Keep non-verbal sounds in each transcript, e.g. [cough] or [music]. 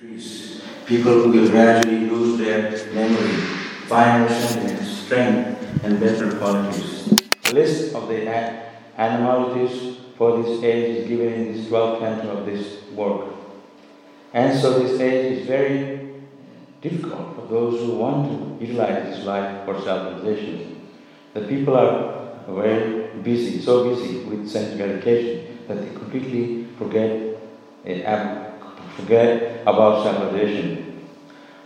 People will gradually lose their memory, finer sentiments, strength, and better qualities. The list of the animalities for this age is given in this 12th canto of this work. And so this age is very difficult for those who want to utilize this life for self-realization. The people are very busy, so busy with sense gratification that they completely forget, uh, forget about self-realization.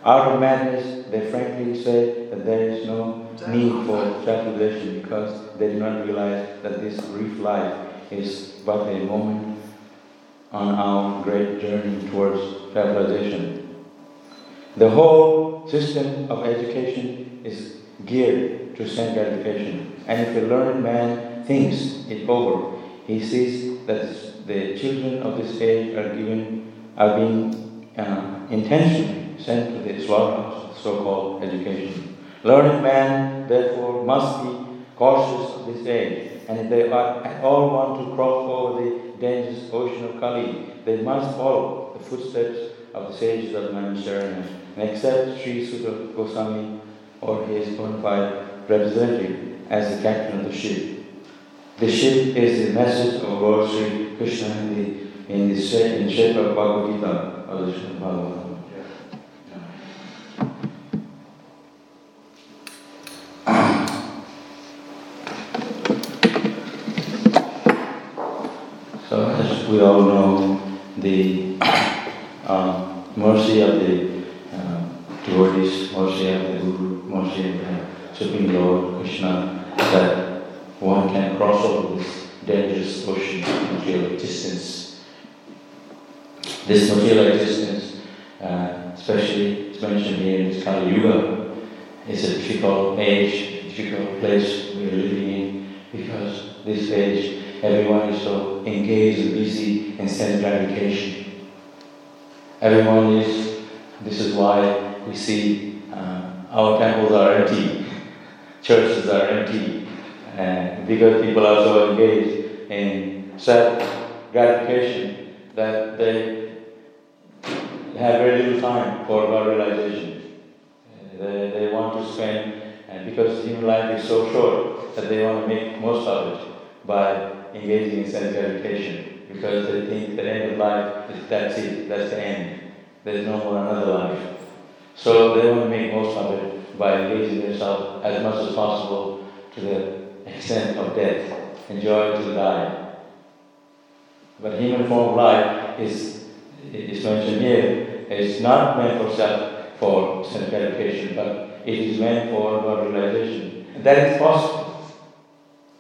Out of madness, they frankly say that there is no need for self-realization because they do not realize that this brief life is but a moment on our great journey towards self-realization. The whole system of education is geared to sense gratification. And if a learned man thinks it over, he sees that the children of this age are given, are being uh, intentionally sent to the slaughterhouse of so-called education. Learned man, therefore, must be cautious of this age. And if they are at all want to cross over the dangerous ocean of Kali, they must follow the footsteps of the sages of Naimisharanya and accept Sri Suta Goswami or his bona fide representative as the captain of the ship. The ship is the message of Lord Sri Krishna the, in the in shape of Bhagavad Gita of the Bhagavatam. So as we all know, the [clears throat] uh, mercy of the uh, devotees, mercy of the Guru, mercy of the Supreme Lord Krishna, that one can cross over this dangerous ocean material existence. This material existence, uh, especially it's mentioned here in this Kali Yuga, is a difficult age, difficult place we are living in because this age everyone is so engaged and busy in sense gratification. Everyone is, this is why we see uh, our temples are empty, [laughs] churches are empty, and because people are so engaged in self gratification that they have very little time for God realization. Uh, they, they want to spend, and because human life is so short, that they want to make most of it by engaging in sense gratification. Because they think the end of life, is that's it, that's the end. There's no more another life. So they want to make most of it by engaging themselves as much as possible to the extent of death, enjoy till die. But human form of life is, is mentioned here, it's not meant for self, for self gratification, but it is meant for God realization. And that is possible,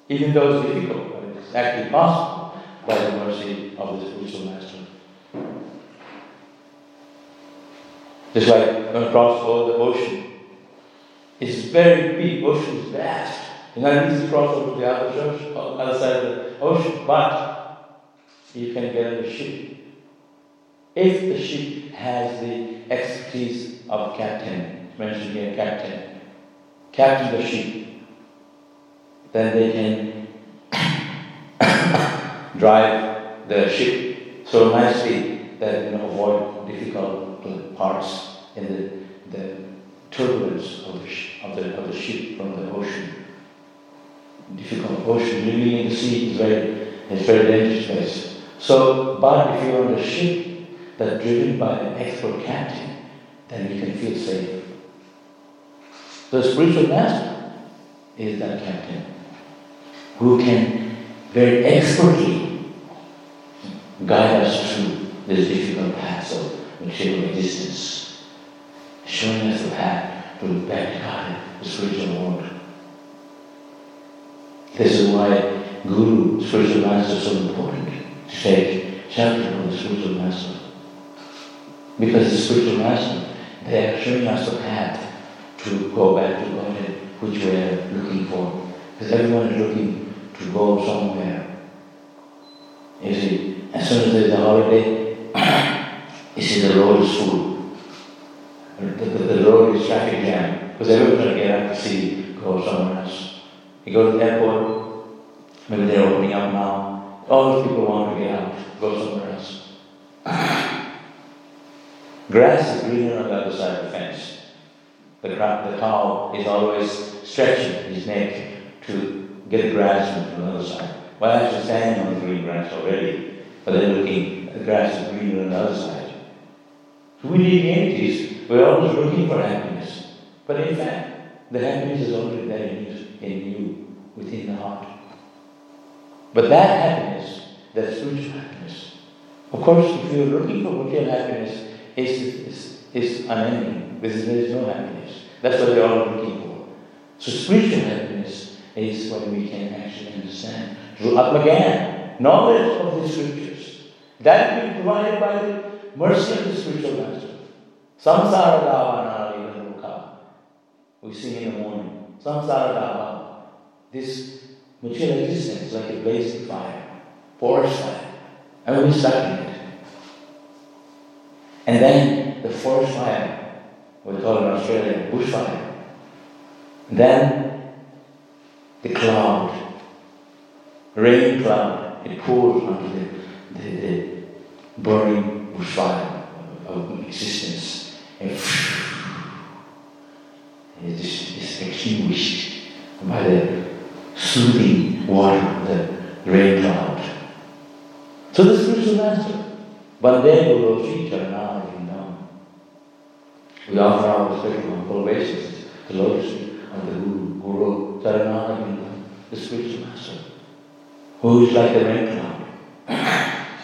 even though it's difficult, but it's actually possible by the mercy of the spiritual master. Just like going across over the ocean. It's very big, ocean is vast. It's not easy to cross over the other, ocean, other side of the ocean, but you can get on the ship. If the ship has the expertise of captain, mentioned here captain, captain the ship, then they can [coughs] drive the ship so nicely that know, avoid difficult parts in the, the turbulence of the, of, the, of the ship from the ocean difficult ocean, living in the sea is very, is very dangerous place. So, but if you're on a ship that's driven by an expert captain, then you can feel safe. The spiritual master is that captain who can very expertly guide us through this difficult paths of material existence, showing us the path to back God, the spiritual world. This is why Guru, spiritual master, is so important to take shelter from the spiritual master. Because the spiritual master, they are showing us the path to go back to Godhead, which we are looking for. Because everyone is looking to go somewhere. You see, as soon as there's a holiday, [coughs] you see the road is full. The, the, the road is traffic jam. Because everyone's going to get out to see, go somewhere else. You go to the airport, maybe they're opening up now. All those people want to get out, go somewhere else. [coughs] Grass is greener on the other side of the fence. The, the cow is always stretching his neck to get grass from the other side. Well, actually standing on the green grass already, but then looking, the grass is greener on the other side. So we need entities. We're always looking for happiness. But in fact, the happiness is already there in you, in you within the heart. But that happiness, that spiritual happiness, of course, if you're looking for material happiness, is, is, unending. There is no happiness. That's what we're all looking for. So spiritual happiness is what we can actually understand through Atmagyan, knowledge of the scriptures. That will be provided by the mercy of the spiritual master. Samsara Dava We sing in the morning. Samsara Dava. This material existence like a blazing fire, forest fire. And stuck in it. And then the forest fire, we call in Australia bushfire. Then the cloud, rain cloud, it pours onto the, the, the burning bushfire of existence. And it is, is extinguished by the soothing water of the rain cloud. So this is the spiritual master, Bande Guru Sri Charana we offer our full basis to Lord of the Guru, Guru Charana the spiritual master, who is like the rain cloud.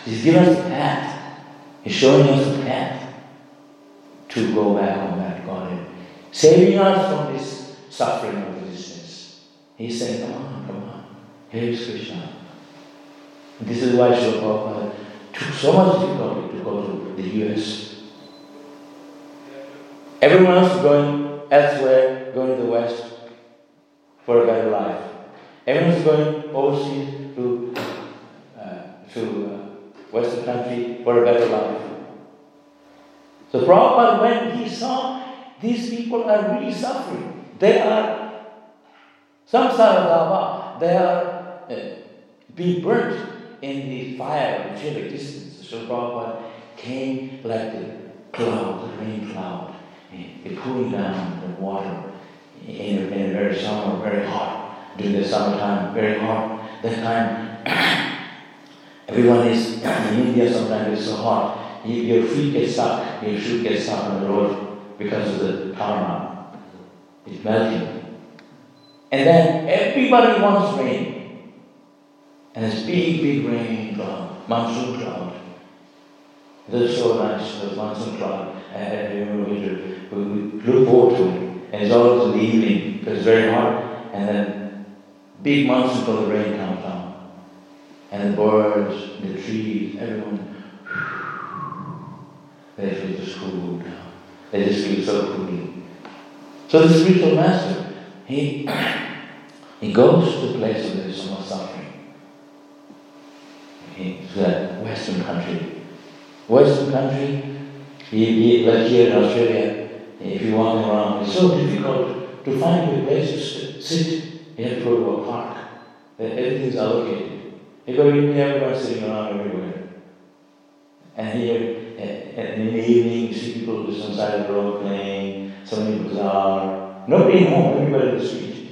He's given us the path. He's showing us the path to go back on that Godhead, saving us from this suffering of existence. He's saying, come on, come on. Here is Krishna. And this is why Srila so much difficulty to go to the US. Everyone else is going elsewhere, going to the West for a better life. Everyone is going overseas to, uh, to uh, Western country for a better life. So Prabhupada, when he saw these people are really suffering, they are samsara dava, they are uh, being burnt in the fire of material existence. So Prabhupada came like the cloud, the rain cloud, and cooling down the water in, in very summer, very hot, during the summertime, very hot. That time, [coughs] everyone is [coughs] in India. Sometimes it's so hot, you, your feet get stuck, your shoe gets stuck on the road because of the tarmac. It's melting. And then everybody wants rain. And it's big, big rain cloud, monsoon cloud. That's so nice, the monsoon cloud. And we, we look forward to it. And it's always in the evening because it's very hot. And then big monsoon cloud, the rain comes down. And the birds, the trees, everyone, [sighs] they feel just cool down. They just feel so cool. So the spiritual master, he, [clears throat] he goes to the place where there's so suffering to that Western country. Western country, like here in Australia, if you walk around, it's so difficult to find a place to sit. Go to a park. Everything's allocated. You got to everyone sitting around everywhere. And here, in the evening, you see people just on the side of the road playing, somebody bazaar. Nobody home, everybody in the street.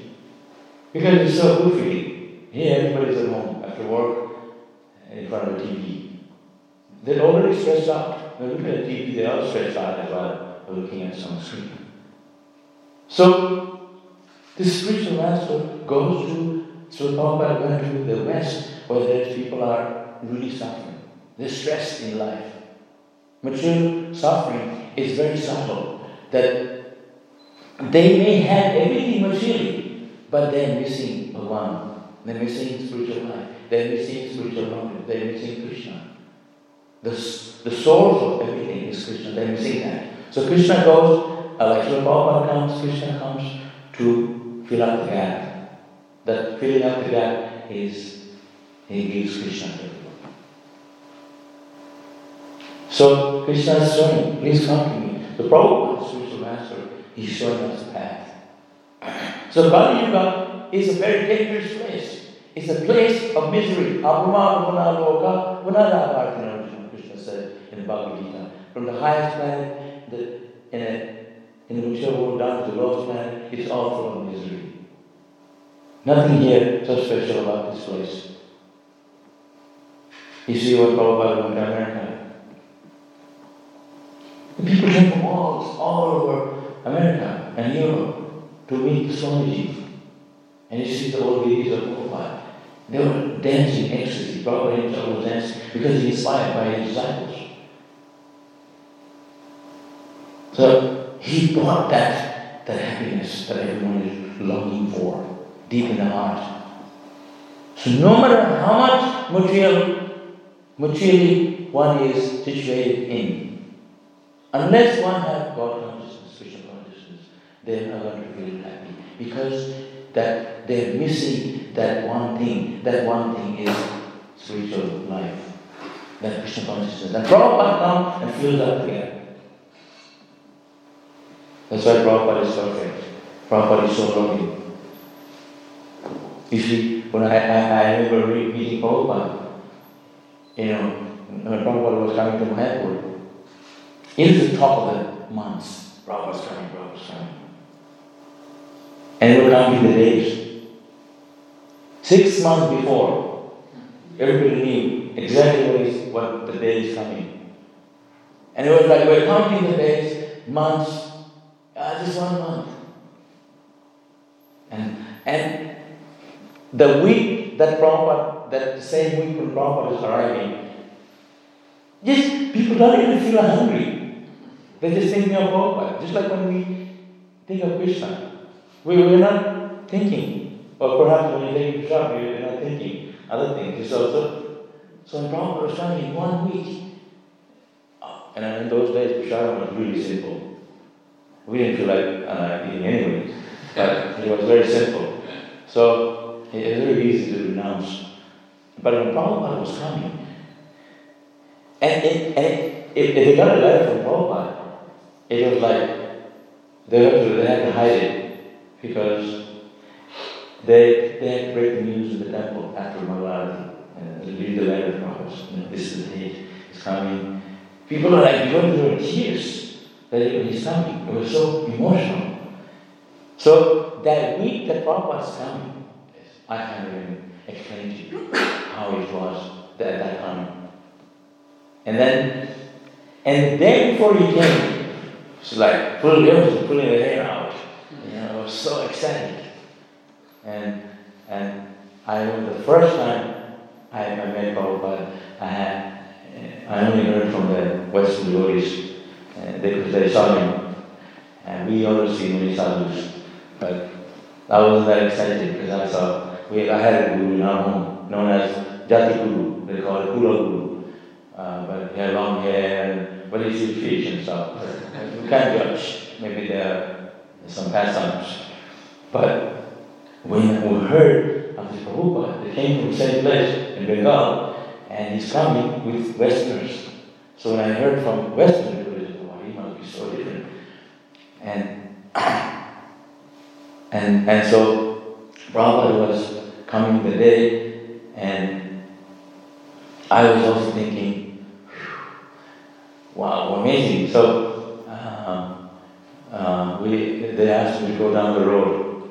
Because it's so goofy. Here, everybody's at home after work in front of the TV. They're already stressed out. They're looking at TV, they're all stressed out as well, they're looking at some screen. So, this spiritual master goes to, so Prabhupada went to the West, where there's people are really suffering. They're stressed in life. Material suffering is very subtle, that they may have everything materially, but they're missing Bhagavan. They're missing spiritual life. They're missing spiritual knowledge. They're missing Krishna. The, the source of everything is Krishna. They're missing that. So Krishna goes, uh, like Srila Prabhupada comes, Krishna comes to fill up the gap. That filling up the gap is, he gives Krishna to So Krishna is showing, please come to me. The Prabhupada, the spiritual master, he's showing us the path. So Kali Yuga is a very dangerous place. It's a place of misery. Krishna said in the Bhagavad Gita. From the highest planet the, in, a, in the world down to the lowest planet, it's all full of misery. Nothing here so special about this place. You see what Prabhupada went to America? The people came from all, all over America and Europe to meet Swamiji. And you see the old ladies of Prabhupada. They were dancing ecstasy. Prabhupada himself was dancing because he inspired by his disciples. So he brought that, that happiness that everyone is longing for deep in the heart. So no matter how much material, materially one is situated in, unless one has God consciousness, Krishna consciousness, they are going to feel happy because that they're missing that one thing. That one thing is spiritual life, that Krishna consciousness. And Prabhupada come and fill that again. That's why Prabhupada is perfect. Prabhupada is so loving. You see, when I, I, I remember meeting Prabhupada, you know, when Prabhupada was coming to Mayapur, in the top of the months, Prabhupada's coming, Prabhupada's coming. And they were counting the days. Six months before, everybody knew exactly what the day is coming. And it was like we're counting the days, months, uh, just one month. And, and the week that Prabhupada, that the same week when Prabhupada is arriving, just people don't even feel hungry. They're just thinking of Prabhupada. Just like when we think of Krishna. We, we're not thinking, or perhaps when you take a shop, you're not thinking other things. So, so, so when Prabhupada was in one week, and in those days, Prashadam was really simple. We didn't feel like uh, eating anyway, but it was very simple. So it's very easy to renounce. But when Prabhupada was coming, and, and, and if, if they got a letter from Prabhupada, it was like they to, they had to hide it because they, they had the news in the temple after Mangalarati and uh, read the letter from us. You know, this is the date, it's coming. People are like going through tears that he's coming. It was so emotional. So that week that Prabhupada was coming, I can't even explain to you how it was at that time. And then, and then before he came, it's like pulling, was pulling the hair out. You was so excited. And and I remember the first time I, I met Prabhupada, I had I only heard from the Western devotees uh, because they saw him, and we always see many sadhus, but I wasn't that excited because I saw we, I had a guru in our home known as Jati Guru. They call it Kula Guru. Uh, but he had long hair and but he's fish and stuff. we can't judge. Maybe there are some pastimes. But when we heard of the Prabhupada, they came from the same place in Bengal, and he's coming with Westerners. So when I heard from Westerners, oh, he must be so different. And [coughs] and and so Prabhupada was coming the day, and I was also thinking, wow, amazing. So uh, uh, we, they asked me to go down the road,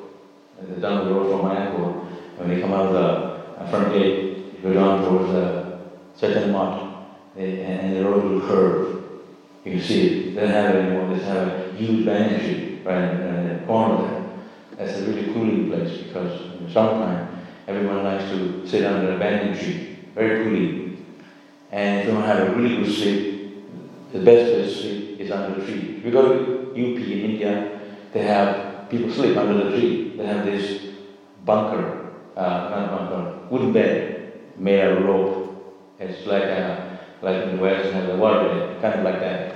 uh, down the road from Mayapur. When we come out of the front gate, go down towards the second Mart, and the road will curve. You can see it. They don't have it anymore. They have a huge banyan tree right in the corner there. That's a really cooling place because in the summertime Everyone likes to sit under a banyan tree, very cooling. And if you want to have a really good sleep, the best place to sleep is under the tree. If you go to UP in India, they have people sleep under the tree. They have this bunker, uh, not bunker, wooden bed made of rope. It's like a, like in the West, have a water bed, kind of like that.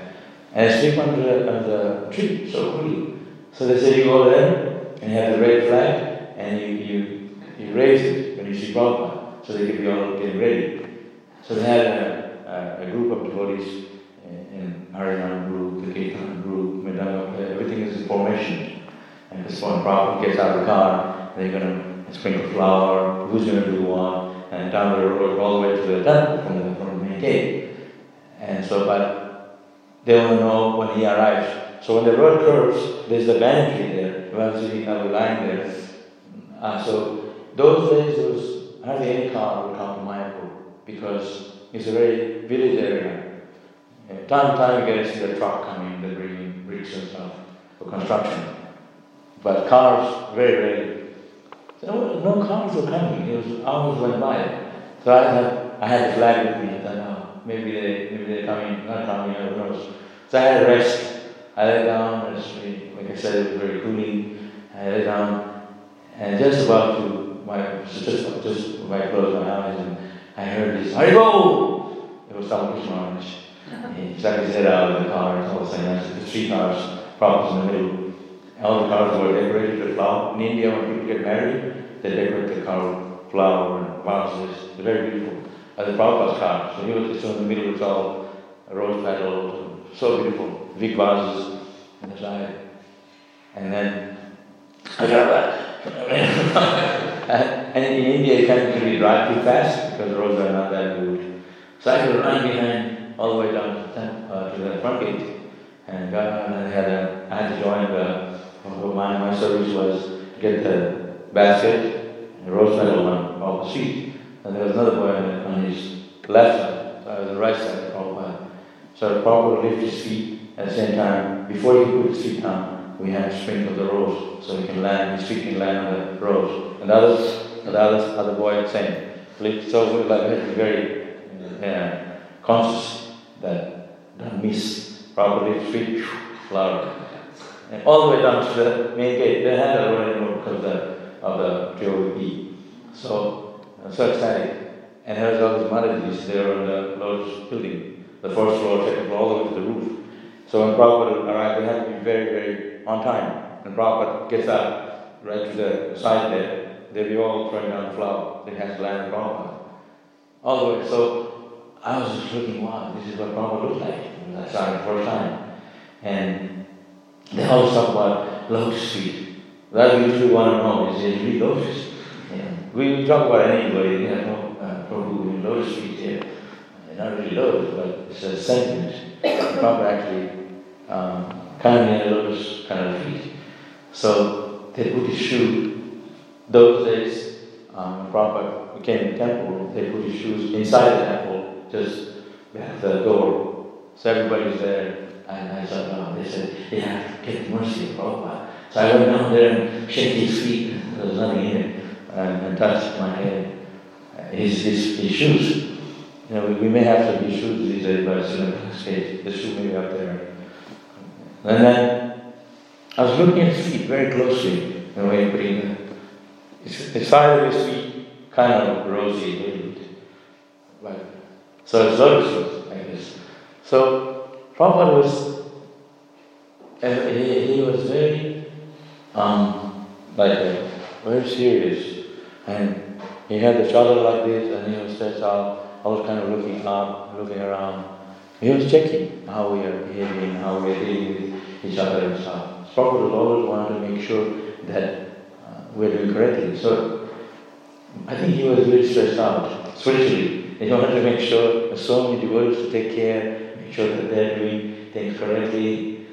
And they sleep under the, under the tree, so cool. So they say you go there and you have the red flag and you, you he raised it when you see Prabhupada, so they could be all getting ready. So they had a, a, a group of devotees in Harinam group, the Kirtan group, Mridanga, everything is in formation. And this one Prabhupada gets out of the car, they're going to sprinkle flour, who's going to do what, and down the road all the way to the temple from the, from the main gate. And so, but they to know when he arrives. So when the road curves, there's the banyan there. I was lying there. Uh, so those days, there was hardly any car would come to Mayapur because it's a very village area. And time time, you get to see the truck coming, they're bringing bricks and stuff uh, for construction. But cars, very rarely. So no cars were coming. It was hours went by. So I had I had a flag with me. I thought, oh, maybe they maybe they're coming, not coming, who knows. So I had a rest. I lay down, like I said, it was very cooling. I lay down and just about to my just just I closed my eyes and I heard this Haribol! It was Ramakrishna Maharaj. He stuck his head out of the car and all the same, the street cars propped in the middle. All the cars were decorated with flower. In India when people get married, they decorate the car with flower and vases. It's very beautiful. And the Prabhupada's car. So he was just in the middle with all a rose petals, so beautiful, big vases on the side. And then I got that. [laughs] and in India, you can't really drive too fast because the roads are not that good. So I could run behind all the way down to, the, uh, to the front gate and got and I had, a, I had to join the, my, my service was get the basket, and rose petal on off the seat. And there was another boy on, on his left side, so the right side of Prabhupada. So Prabhupada lift his feet at the same time. Before he put his feet down, we had to sprinkle the rose so he can land, his feet can land on the rose. And the others, the others, other boy same. So like very uh, conscious that don't miss lift feet, flower. And all the way down to the main gate, they had a running because of the, JOB. So, uh, so exciting. And there was all these Maharajas there on the Lotus building, the first floor, second floor, all the way to the roof. So when Prabhupada arrived, we had to be very, very on time. And Prabhupada gets out right to the side there, they'll be all throwing down flour. They have to land Prabhupada. All the way. So I was just looking, wow, this is what Prabhupada looks like. And I saw the first time. And they always talk about Lotus feet. That we usually want to know is it really Lotus? Yeah. We talk about anybody, we have no uh, Prabhu in Lotus feet here. Not really Lotus, but it's a sentiment. Prabhupada [coughs] actually um, kind of lotus kind of feet. So they put his shoe, those days, um, Prabhupada the temple, they put his shoes inside the temple, just at the door. So everybody's there. And I thought, oh, they said, yeah, get mercy oh, Prabhupada. So I went down there and shook his feet, there was nothing in it, and, and touched my head, uh, his, his, his shoes. You know, we, we may have some shoes these days, but it's in the case, the shoe may be up there. And then I was looking at his feet very closely and when putting the, the side of his feet kind of rosy. Like, so lotus I guess. So Prabhupada was he, he was very um, like very serious and he had the chadar like this and he was stretched out. I was kind of looking up, looking around. He was checking how we are behaving, how we are dealing with each other and stuff. Prabhupada always wanted to make sure that uh, we're doing correctly. So I think he was really stressed out spiritually. He wanted to make sure there's so many devotees to take care, make sure that they're doing things correctly.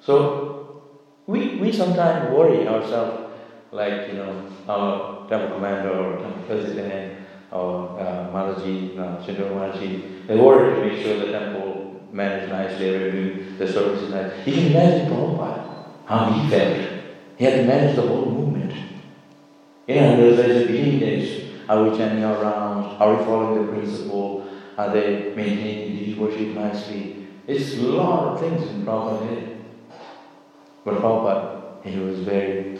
So we, we sometimes worry ourselves, like, you know, our temple commander or temple president or uh, Mataji, uh, Sundar Mataji, they worry to make sure the temple managed nicely, everything, the services nice. You can imagine Prabhupada, how he felt. He had to manage the whole movement. You know, there's, there's a beginning days. Are we turning around? Are we following the principle? Are they maintaining these worship nicely? It's a lot of things in Prabhupada. But Prabhupada, he was very,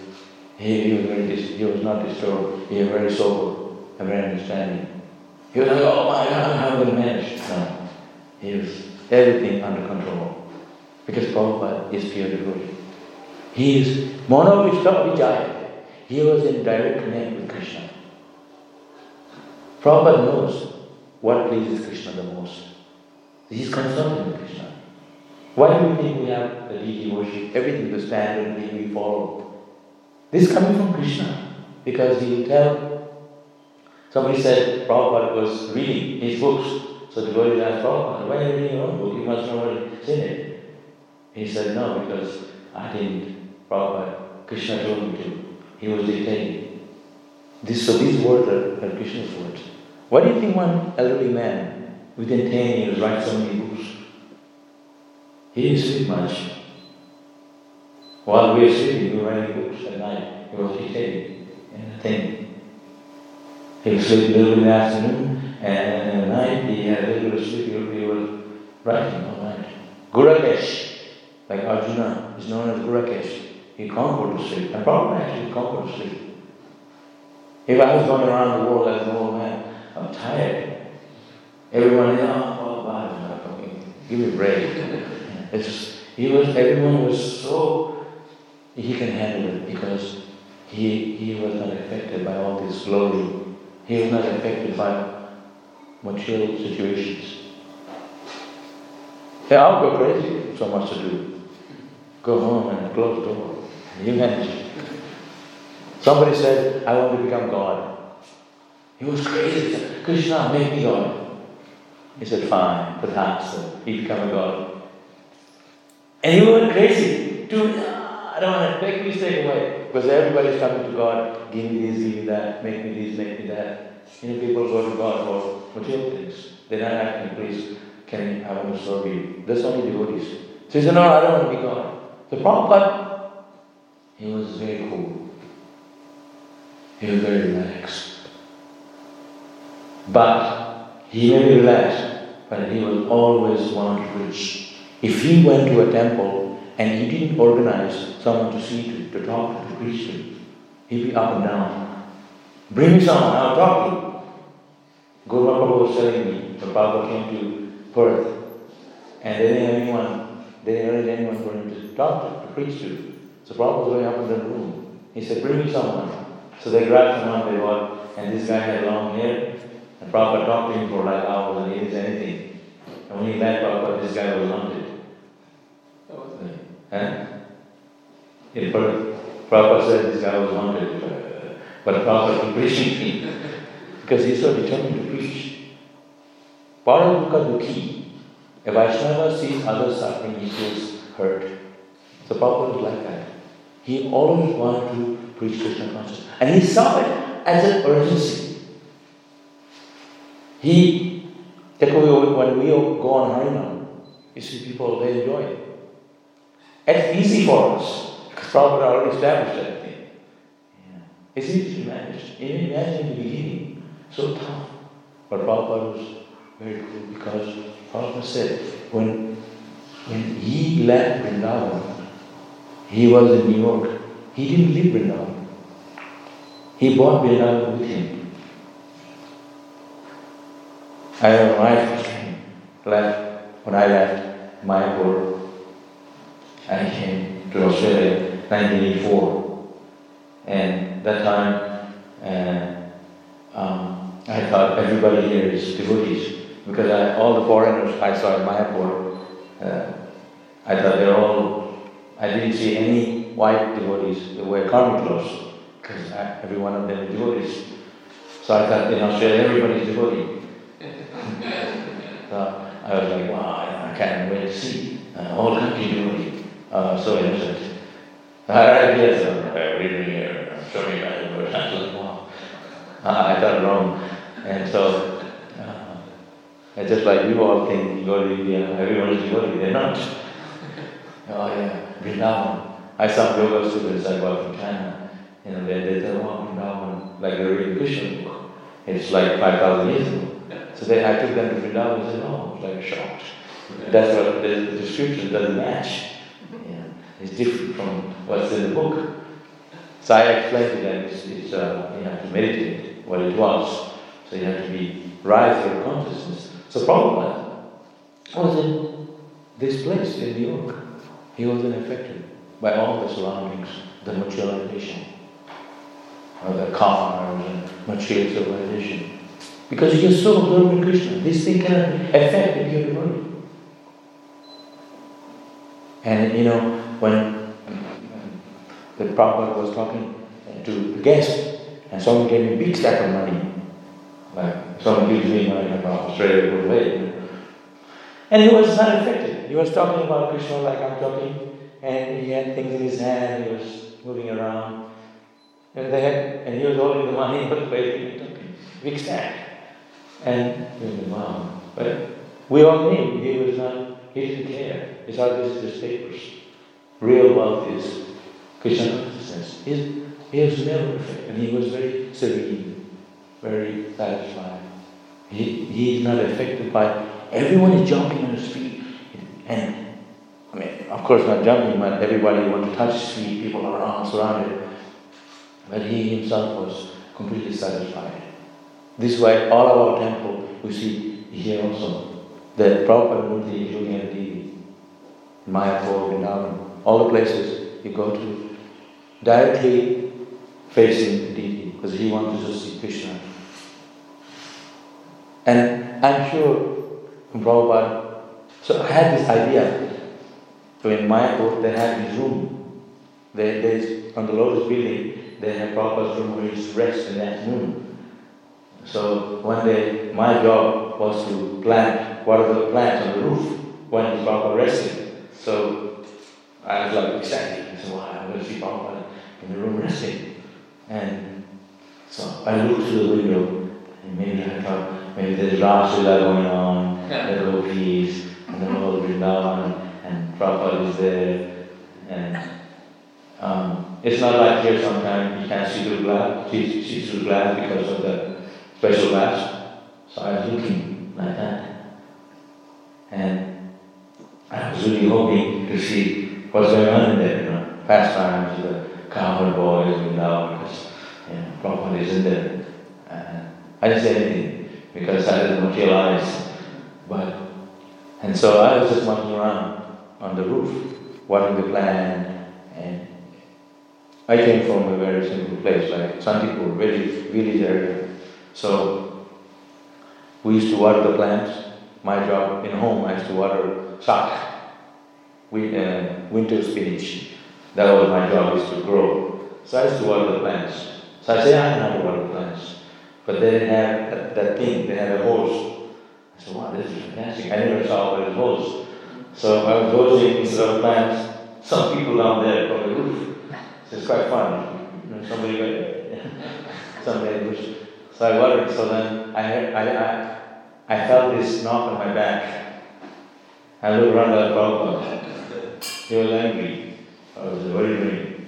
he, he was very, dis- he was not disturbed. He was very sober and very understanding. He was like, oh my God, how am I going manage? No. He was everything under control. Because Prabhupada is pure devotee. He is Mono Vijaya. He was in direct connect with Krishna. Prabhupada knows what pleases Krishna the most. He is concerned with Krishna. Why do we think we have the deity worship? Everything, the standard we follow. This coming from Krishna. Because he will tell, somebody said Prabhupada was reading his books so the devotees asked Prabhupada, why are you reading your own book? You must know what is in it. He said, no, because I didn't. Prabhupada, Krishna told me to. He was dictating. This, so these words are, Krishna's words. Why do you think one elderly man within 10 years writes so many books? He didn't sleep much. While we were sleeping, we were writing books at night. He was dictating and thing. He would sleep a little in the afternoon, and at night he had a little bit of sleep. He was writing all night. Gudakesh, like Arjuna, is known as Gudakesh. He go to sleep. And probably actually go to sleep. If I was going around the world as an old man, I'm tired. Everyone, oh, oh, God, okay. give me break. It's he was, everyone was so, he can handle it because he, he was not affected by all this glory. He was not affected by material situations. Yeah, I'll go crazy, so much to do. Go home and close the door. You manage. Somebody said, I want to become God. He was crazy. Krishna, make me God. He said, fine, perhaps he become a God. And he went crazy. Dude, I don't want to take this thing away. Because everybody's coming to God, give me this, give me that, make me this, make me that. You know, people go to God for material things. They're not asking, please, can I want to serve you? That's only devotees. So he said, no, I don't want to be God. The Prabhupada, he was very cool. He was very relaxed. But he may be relaxed, but he was always one to preach. If he went to a temple and he didn't organize someone to see to, to talk to, to preach to, he'd be up and down. Bring me someone, I'll talk to you. Guru Prabhu was telling me, the Prabhupada came to Perth, and they didn't have anyone, they didn't have anyone for him to talk to, to preach to. So Prabhupada was going up in the room. He said, bring me someone. So they grabbed him someone they brought, and this guy had long hair, and Prabhupada talked to him for like hours, and he didn't say anything. And when he met Prabhupada, this guy was haunted. Huh? In Perth, Prabhupada said this guy was haunted, uh, but Prabhupada was preaching because he's so determined to preach. Paramukha Dukhi. A Vaishnava sees others suffering, he feels hurt. So Prabhupada was like that. He always wanted to preach Krishna consciousness. And he saw it as an urgency. He, that when we go on Harinam, you see people, they enjoy it. It's easy for us, because Prabhupada already established everything. Yeah. It's easy to manage. Even imagine in the beginning, so tough. But Prabhupada was very cool because Prabhupada said, when, when he left Vrindavan, he was in New York. He didn't leave Vrindavan. He brought Vrindavan with him. I my first left when I left Mayapur. I came to Australia in 1984. And that time, uh, um, I thought everybody here is devotees because I, all the foreigners I saw in Mayapur, uh, I thought they're all I didn't see any white devotees. They wear karmic clothes because every one of them is devotees. So I thought in Australia everybody's devotee. [laughs] so I was like, wow, I can't wait to see uh, all country devotee. Uh, so innocent. I yes, uh, reading here, show me my verse. I like, wow. Uh, I thought wrong. And so, uh, just like you all think you go to India, everyone is devotee. They're not. [laughs] Oh yeah. Vrindavan. I saw yoga students I got from China. You know, they, they tell, oh, Vrindavan, like they're reading Krishna book. It's like 5,000 years ago. So they, I took them to Vrindavan and said, oh, it's like shocked. That's what the, the description doesn't match. Yeah. It's different from what's in the book. So I explained to them, it's, it's uh, you have to meditate what it was. So you have to be rise your consciousness. So Prabhupada was in this place in New York. He wasn't affected by all the surroundings, the materialization, or the cars and material civilization. Because he is so absorbed in Krishna, this thing cannot affect the body. And you know, when the Prabhupada was talking to the guest, and someone gave me a big stack of money, like someone gives me money from Australia, away, and he was not affected. he was talking about Krishna like I'm talking, and he had things in his hand, he was moving around. And, they had, and he was holding the money, [laughs] he was waving talking. Big stack. And we went, wow. But we all knew he was not, he didn't care. He thought this is just papers. Real wealth is Krishna consciousness. He, he was never perfect, and he was very serene, very satisfied. He, he is not affected by everyone is jumping on his feet. And I mean, of course not jumping, but everybody want to touch his feet, people around surrounded. But he himself was completely satisfied. This is why all of our temple we see here also. The proper Murti is looking the Mayapur, Vrindavan, all the places you go to, directly facing the deity, because he wanted to see Krishna. And I'm sure Prabhupada, so I had this idea. So in my Mayapur, they have this room. They, there's, on the Lotus building, they have Prabhupada's room where he rests in the afternoon. So one day, my job was to plant one of the plants on the roof when Prabhupada resting. So I was like ecstatic. I said, wow, I'm going to see Prabhupada in the room resting. And so I looked through the window, and maybe I thought, maybe there's Rasa going on, the gopis, and the whole Vrindavan, and Prabhupada is there. And um, it's not like here sometimes you can't see through glass, see, see through glass because of the special glass. So I was looking like that. And I was really hoping to see what's going on in there, you know, pastimes, the cowboy boys, you know, because you know, Prabhupada is in there. And I didn't say anything because I didn't materialize. But and so I was just walking around on the roof, watering the plant, and I came from a very simple place, like Santipur, very village area. So we used to water the plants. My job in home, I used to water we, uh, winter spinach. That was my job, is to grow. So I used to water the plants. So I say I know how to water plants. But they didn't have that, that thing, they had a hose. I said, wow, this is fantastic. I never saw a hose. So I was instead of plants, some people down there on the roof. So it's quite fun. Somebody went, [laughs] somebody was, so I watered. So then I, I, I, I felt this knock on my back. I looked around at Prabhupada. He was angry. I was very angry.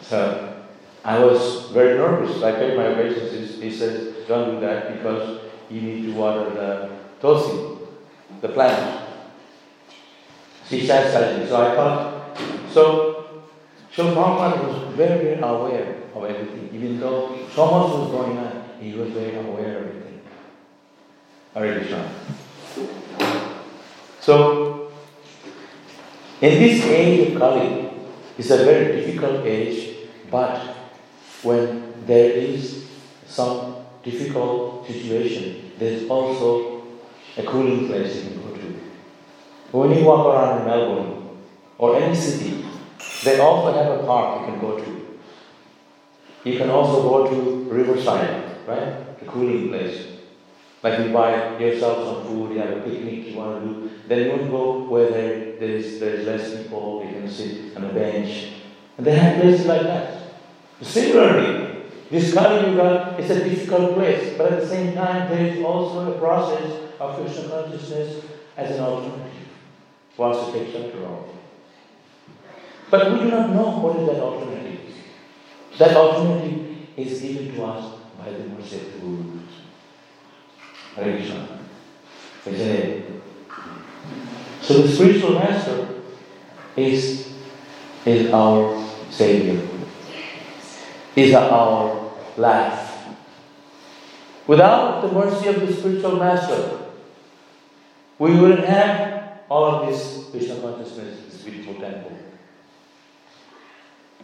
So I was very nervous. I paid my obeisances. He says, don't do that because you need to water the tulsi, the plant. She said So I thought, so, so Prabhupada was very, very aware of everything. Even though so much was going on, he was very aware of everything. Hare Krishna. So, in this age of Kali, it's a very difficult age, but when there is some difficult situation, there's also a cooling place go to. When you walk around in Melbourne or any city, they also have a park you can go to. You can also go to Riverside, right? The cooling place. Like you buy yourself some food, you have a picnic you want to do, then you go where there, there's, there's less people, you can sit on a bench. And they have places like that. Similarly, this Kali Yuga is a difficult place, but at the same time, there is also a process of Krishna consciousness as an alternative for us to take shelter of. But we do not know what is that alternative. That alternative is given to us by the mercy of the Guru. Hare Krishna. So the spiritual master is, is our Savior is our life. Without the mercy of the spiritual master, we wouldn't have all of this Krishna consciousness, is beautiful temple.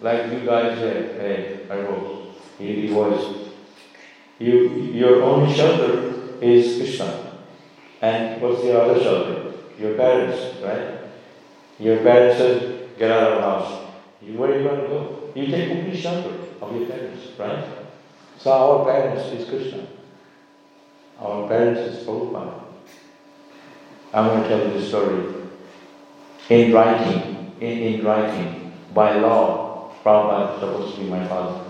Like you guys here, hey, I wrote, you voice. You, your only shelter is Krishna. And what's the other shelter? Your parents, right? Your parents said, get out of the house. You, where are you going to go? You take complete shelter of your parents, right? So our parents is Krishna. Our parents is Prabhupada. I'm going to tell you the story. in writing, in, in writing, by law. Prabhupada is supposed to be my father.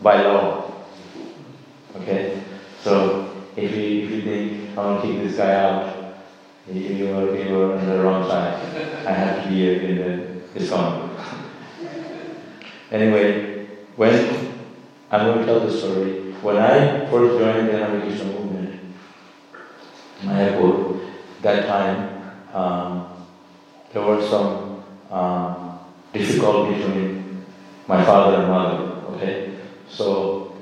By law. Okay? So if you, if you think I want to kick this guy out, you are, you are on the wrong side. I have to be in the ISKCON. anyway, when I'm going to tell the story, when I first joined the Hare Krishna movement, Mayapur, that time um, there were some um, difficulty between my father and mother. Okay, so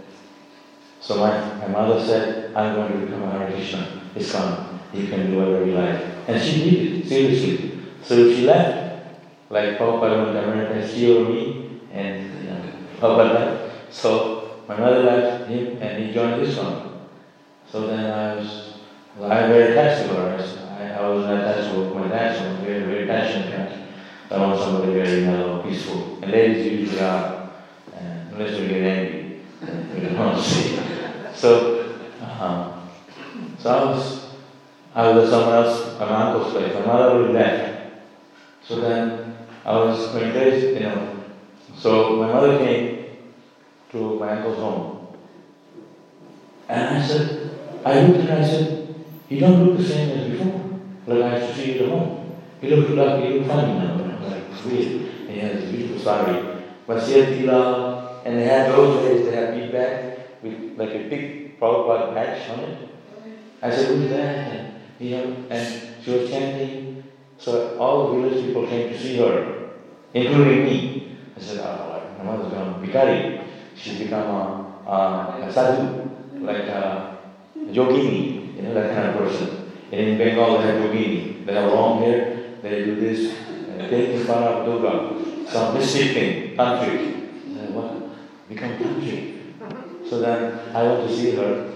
so my, my mother said, "I'm going to become a Hare Krishna. ISKCON. You can do whatever you like," and she did it seriously. So she left, like Prabhupada went to America, she or me, and you know, left. So my mother left him, and he joined ISKCON. So then I was, I'm very attached to her. I, was attached to my dad, so I was very, very passionate. I want somebody very mellow, peaceful. And ladies usually are, uh, unless we get angry, we don't [laughs] want to see. So, uh, so I was, I was at someone else, my uncle's place. My mother already left. So then I was going crazy, you know. So my mother came to my uncle's home. And I said, I looked her, I said, you don't look the same as before. Used to see at home. You look like you look funny now. Like weird. And he has a beautiful sari. But she had tila, and they had those days they had bag with like a big Prabhupada patch on it. I said, who's that? And, know, and she was chanting. So all the village people came to see her, including me. I said, oh, my mother's gone Bikari. She's become a, a, a sadhu, like a yogini, you know, that kind of person. In Bengal, they have yogini. They have long hair, they do this in front of Durga, some mystic thing, tantric. What? Become tantric. So then I went to see her.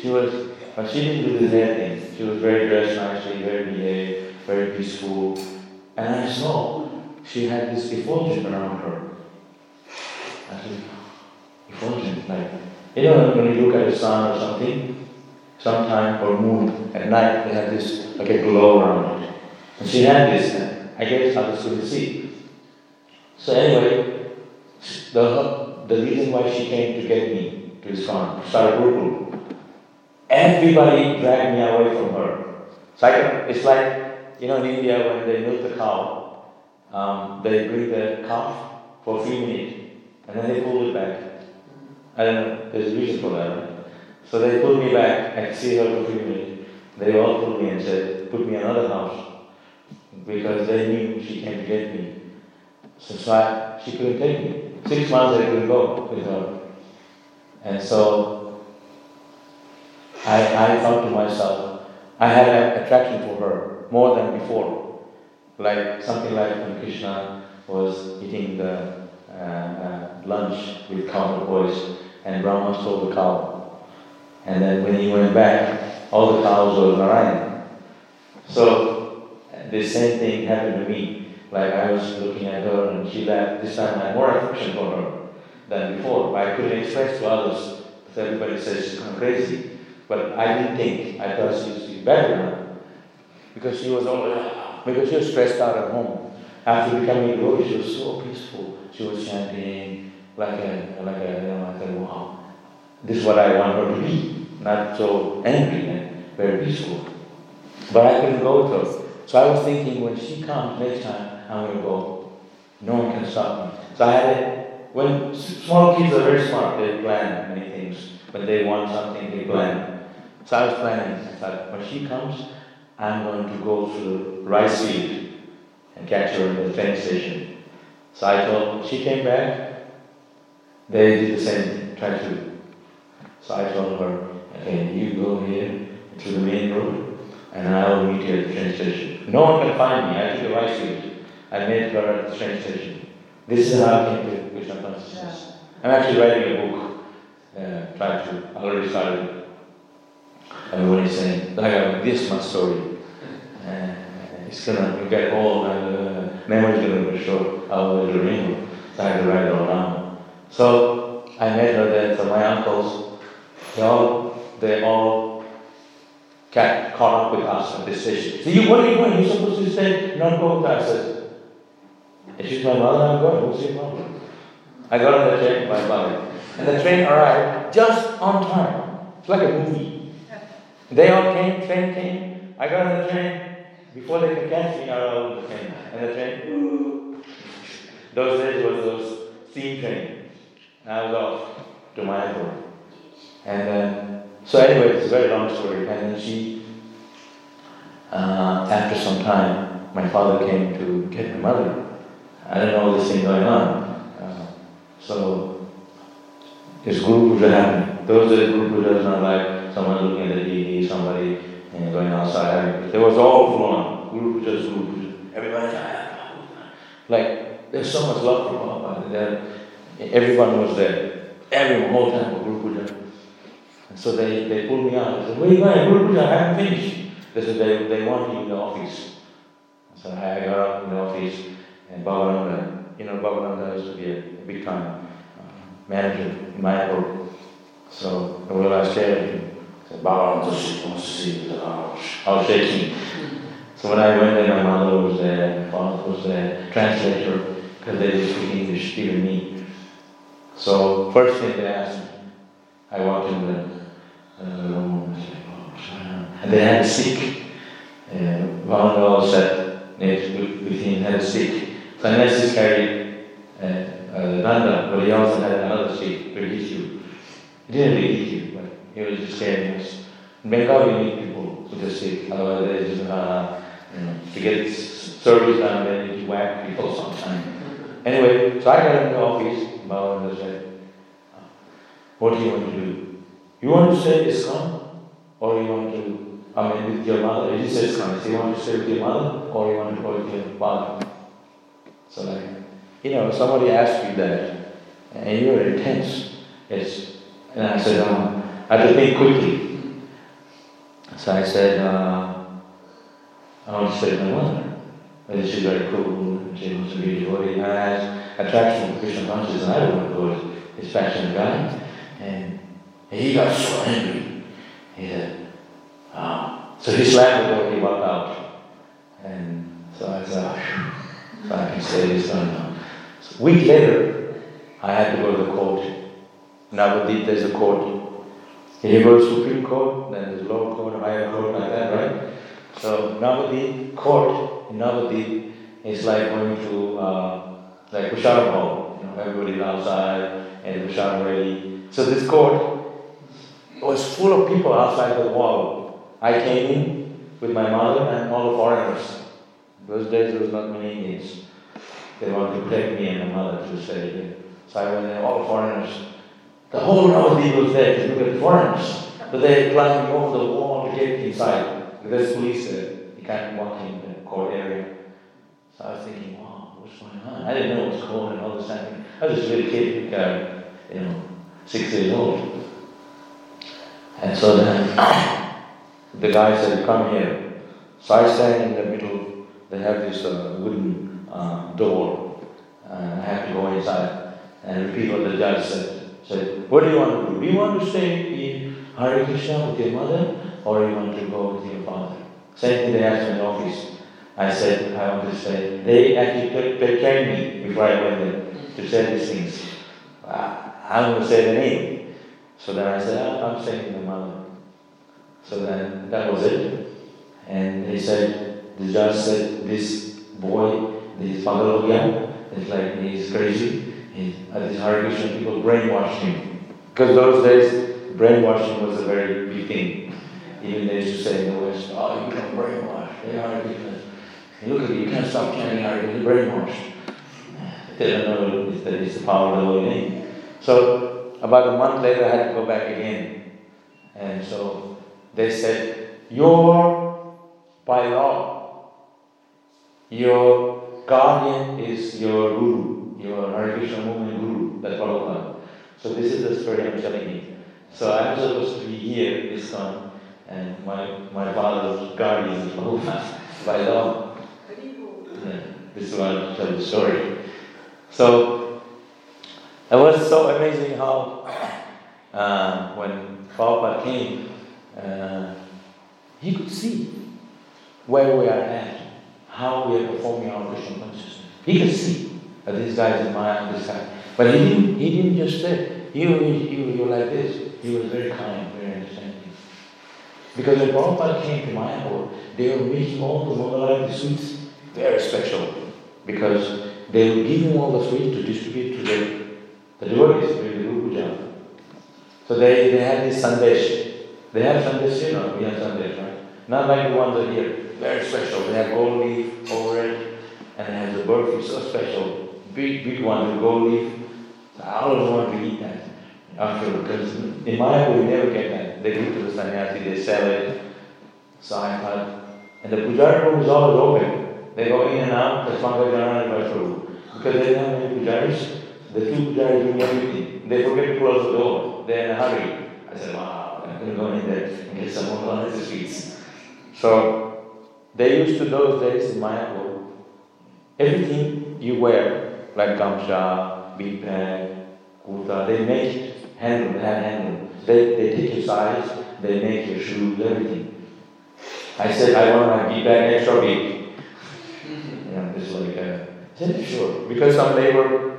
She was, but she didn't do the hair thing. She was very dressed nicely, very behaved, very peaceful. And I saw she had this effulgence around her. I said, effulgence, like, you know, when you look at the sun or something, sometime, or moon, at night, they have this, like a glow around it. And she had this, and I guess others couldn't see. So anyway, the, the reason why she came to get me to ISKCON, Saraguru, everybody dragged me away from her. So I, it's like, you know, in India when they milk the cow, um, they bring the calf for a few minutes, and then they pull it back. I don't know, there's a reason for that, right? So they pulled me back, I see her for a few minutes. They all pulled me and said, put me another house. Because they knew she came to get me. So, I, she couldn't take me. Six months I couldn't go with her. And so I, I thought to myself, I had an attraction for her more than before. Like something like when Krishna was eating the uh, uh, lunch with cow boys, and Brahma stole the cow. And then when he went back, all the cows were Narayan. So the same thing happened to me. Like I was looking at her and she left. This time I had more affection for her than before. I couldn't express to others. Because everybody says she's crazy. But I didn't think. I thought she was better now. Because she was all, because she was stressed out at home. After becoming a devotee, she was so peaceful. She was chanting like a, like a, you know, I wow, this is what I want her to be. Not so angry and very peaceful. But I couldn't go with her. So I was thinking, when she comes next time, I'm going to go. No one can stop me. So I had it. When small kids are very smart, they plan many things. When they want something, they plan. So I was planning. I thought, when she comes, I'm going to go through rice field and catch her in the train station. So I told, she came back, they did the same tried to. Told her, okay, you go here to the main road, and I will meet you at the train station. No one can find me. I took a rice field. I met her at the train station. This is how I came to Krishna consciousness. I'm actually writing a book, uh, trying to, I already started. Everyone is saying, I have this much story. Uh, it's gonna get old and uh, memory's gonna be short. I will remember. So I have to write it all down. So I met her there. So my uncles, they all, they all got caught up with us this station. So you, what are you doing? You're supposed to stay, not go with us. I said, she's my mother, I'm going. What's your problem? I got on the train, with my mother. And the train arrived just on time. It's like a movie. They all came, train came. I got on the train. Before they could catch me, I got on the train. And the train, those days was those steam train. And I was off to my airport. And then, so anyway, it's a very long story. And then she, uh, after some time, my father came to get my mother. I didn't know this thing going on. Uh, so, this Guru Puja happening. Those days, Guru Puja not like someone looking at the TV, somebody you know, going outside. It was all full on. Guru Puja is Guru Puja. Like, there's so much love for Prabhupada. Everyone was there. Everyone, whole time Guru Puja. And so they, they pulled me out. They said, Where are you going? I haven't finished. They said, They, they want you in the office. I So I got up in the office, and Bhavananda, you know, Bhavananda used to be a, a big time uh, manager in Mayapur. So I realized him. said, Bhavananda wants to see you. I was shaking. So when I went there, my mother was there, my father was there, translator, because they didn't speak English, even me. So first thing they asked me, I walked in the uh, and they had a stick. Uh, one girl sat next with, with him, had a stick. So Ignatius carried uh, uh, Nanda, but he also had another stick you. He didn't you, but he was just scaring us. Bengal, we need people with a stick, otherwise they just, uh, you know, to get service done, they need to whack people sometimes. Anyway, so I got in the office, Bhavan said, what do you want to do? You want to stay ISKCON or you want to, I mean, with your mother? He says ISKCON. You want to with your mother or you want to go with your father? So like, you know, somebody asked me that and you were intense. Yes. And I said, I had to think quickly. So I said, uh, I want to with my mother. And she's very cool, she a. And I has attraction to Krishna consciousness, and I don't want to go with this passionate guy. He got so angry. He said, ah. So he slammed the door, he walked out. And so I said, so I can say this one now. So a week later, I had to go to the court. Navadip, there's a court. You go to Supreme Court, then there's lower court, higher court, like that, right? So Navadip court in Navadip is like going to uh, like Kushara Hall. You know, everybody's outside and Kushara ready. So this court was full of people outside the wall. I came in with my mother and all the foreigners. Those days there was not many Indians. They wanted to protect me and my mother to stay here. So I went there, all the foreigners. The whole Navadip was there to look at the foreigners. But they climbing over the wall to get inside. There's police there. You can't walk in the court area. So I was thinking, wow, what's going on? I didn't know what was going on all this time. I was just a little kid, you know, six years old. And so then [coughs] the guy said, come here. So I stand in the middle. They have this uh, wooden uh, door. And I have to go inside and repeat what the judge said. Said, what do you want to do? Do you want to stay in Hare Krishna with your mother or you want to go with your father? Same thing they asked me in office. I said, I want to stay. They actually they trained me before I went there to say these things. I'm going to say the name. So then I said, oh, I'm staying with my mother. So then that was it. And they said, the judge said, this boy, this Pagalogyan, is like, he's crazy. He, uh, these Hare Krishna people brainwashed him. Because those days, brainwashing was a very big thing. Even they used to say in the West, oh, you become brainwashed. They are look at you, you can't stop chanting Hare Krishna, brainwashed. They don't know that it's the power of the Holy. So about a month later, I had to go back again. And so they said, Your, by law, your guardian is your guru, your Hare Krishna movement guru, that's Prabhupada. So this is the story I'm telling you. So I'm supposed to be here this time and my, my father's guardian is Prabhupada [laughs] by law. Yeah, this is why I tell the story. So it was so amazing how uh, when Prabhupada came, uh, he could see where we are at, how we are performing our Krishna consciousness. He could see that this guy is Maya, this guy. But he didn't, he didn't just say, you, you, you like this. He was very kind, very understanding. Because when Prabhupada came to my Mayapur, they were making all the Mangalarati sweets very special. Because they give him all the sweets to distribute to the, the devotees the Guru Puja. So they, they had this sandesh. They have sandesh, you know, we have sandesh, right? Not like the ones that here. Very special. They have gold leaf over it, and they have the burfi, so special. Big, big one with gold leaf. So I always wanted to eat that after, because in Maya we never get that. They give to the sannyasi, they sell it. So I thought, and the pujari room is always open. They go in and out, the Sangha Vaishnavu. Because they don't have many pujaris, the two pujaris doing everything. They forget to close the door. They're in a hurry. I said, wow, I'm going to go in there and get some more on the. So they used to those days in Mayapur, everything you wear, like gamcha, bead bag, kurta, they make it handle, have handle. They, they take your size, they make your shoes, everything. I said, I want my bead bag extra big. Know, just like, uh, said, sure. Because some labor,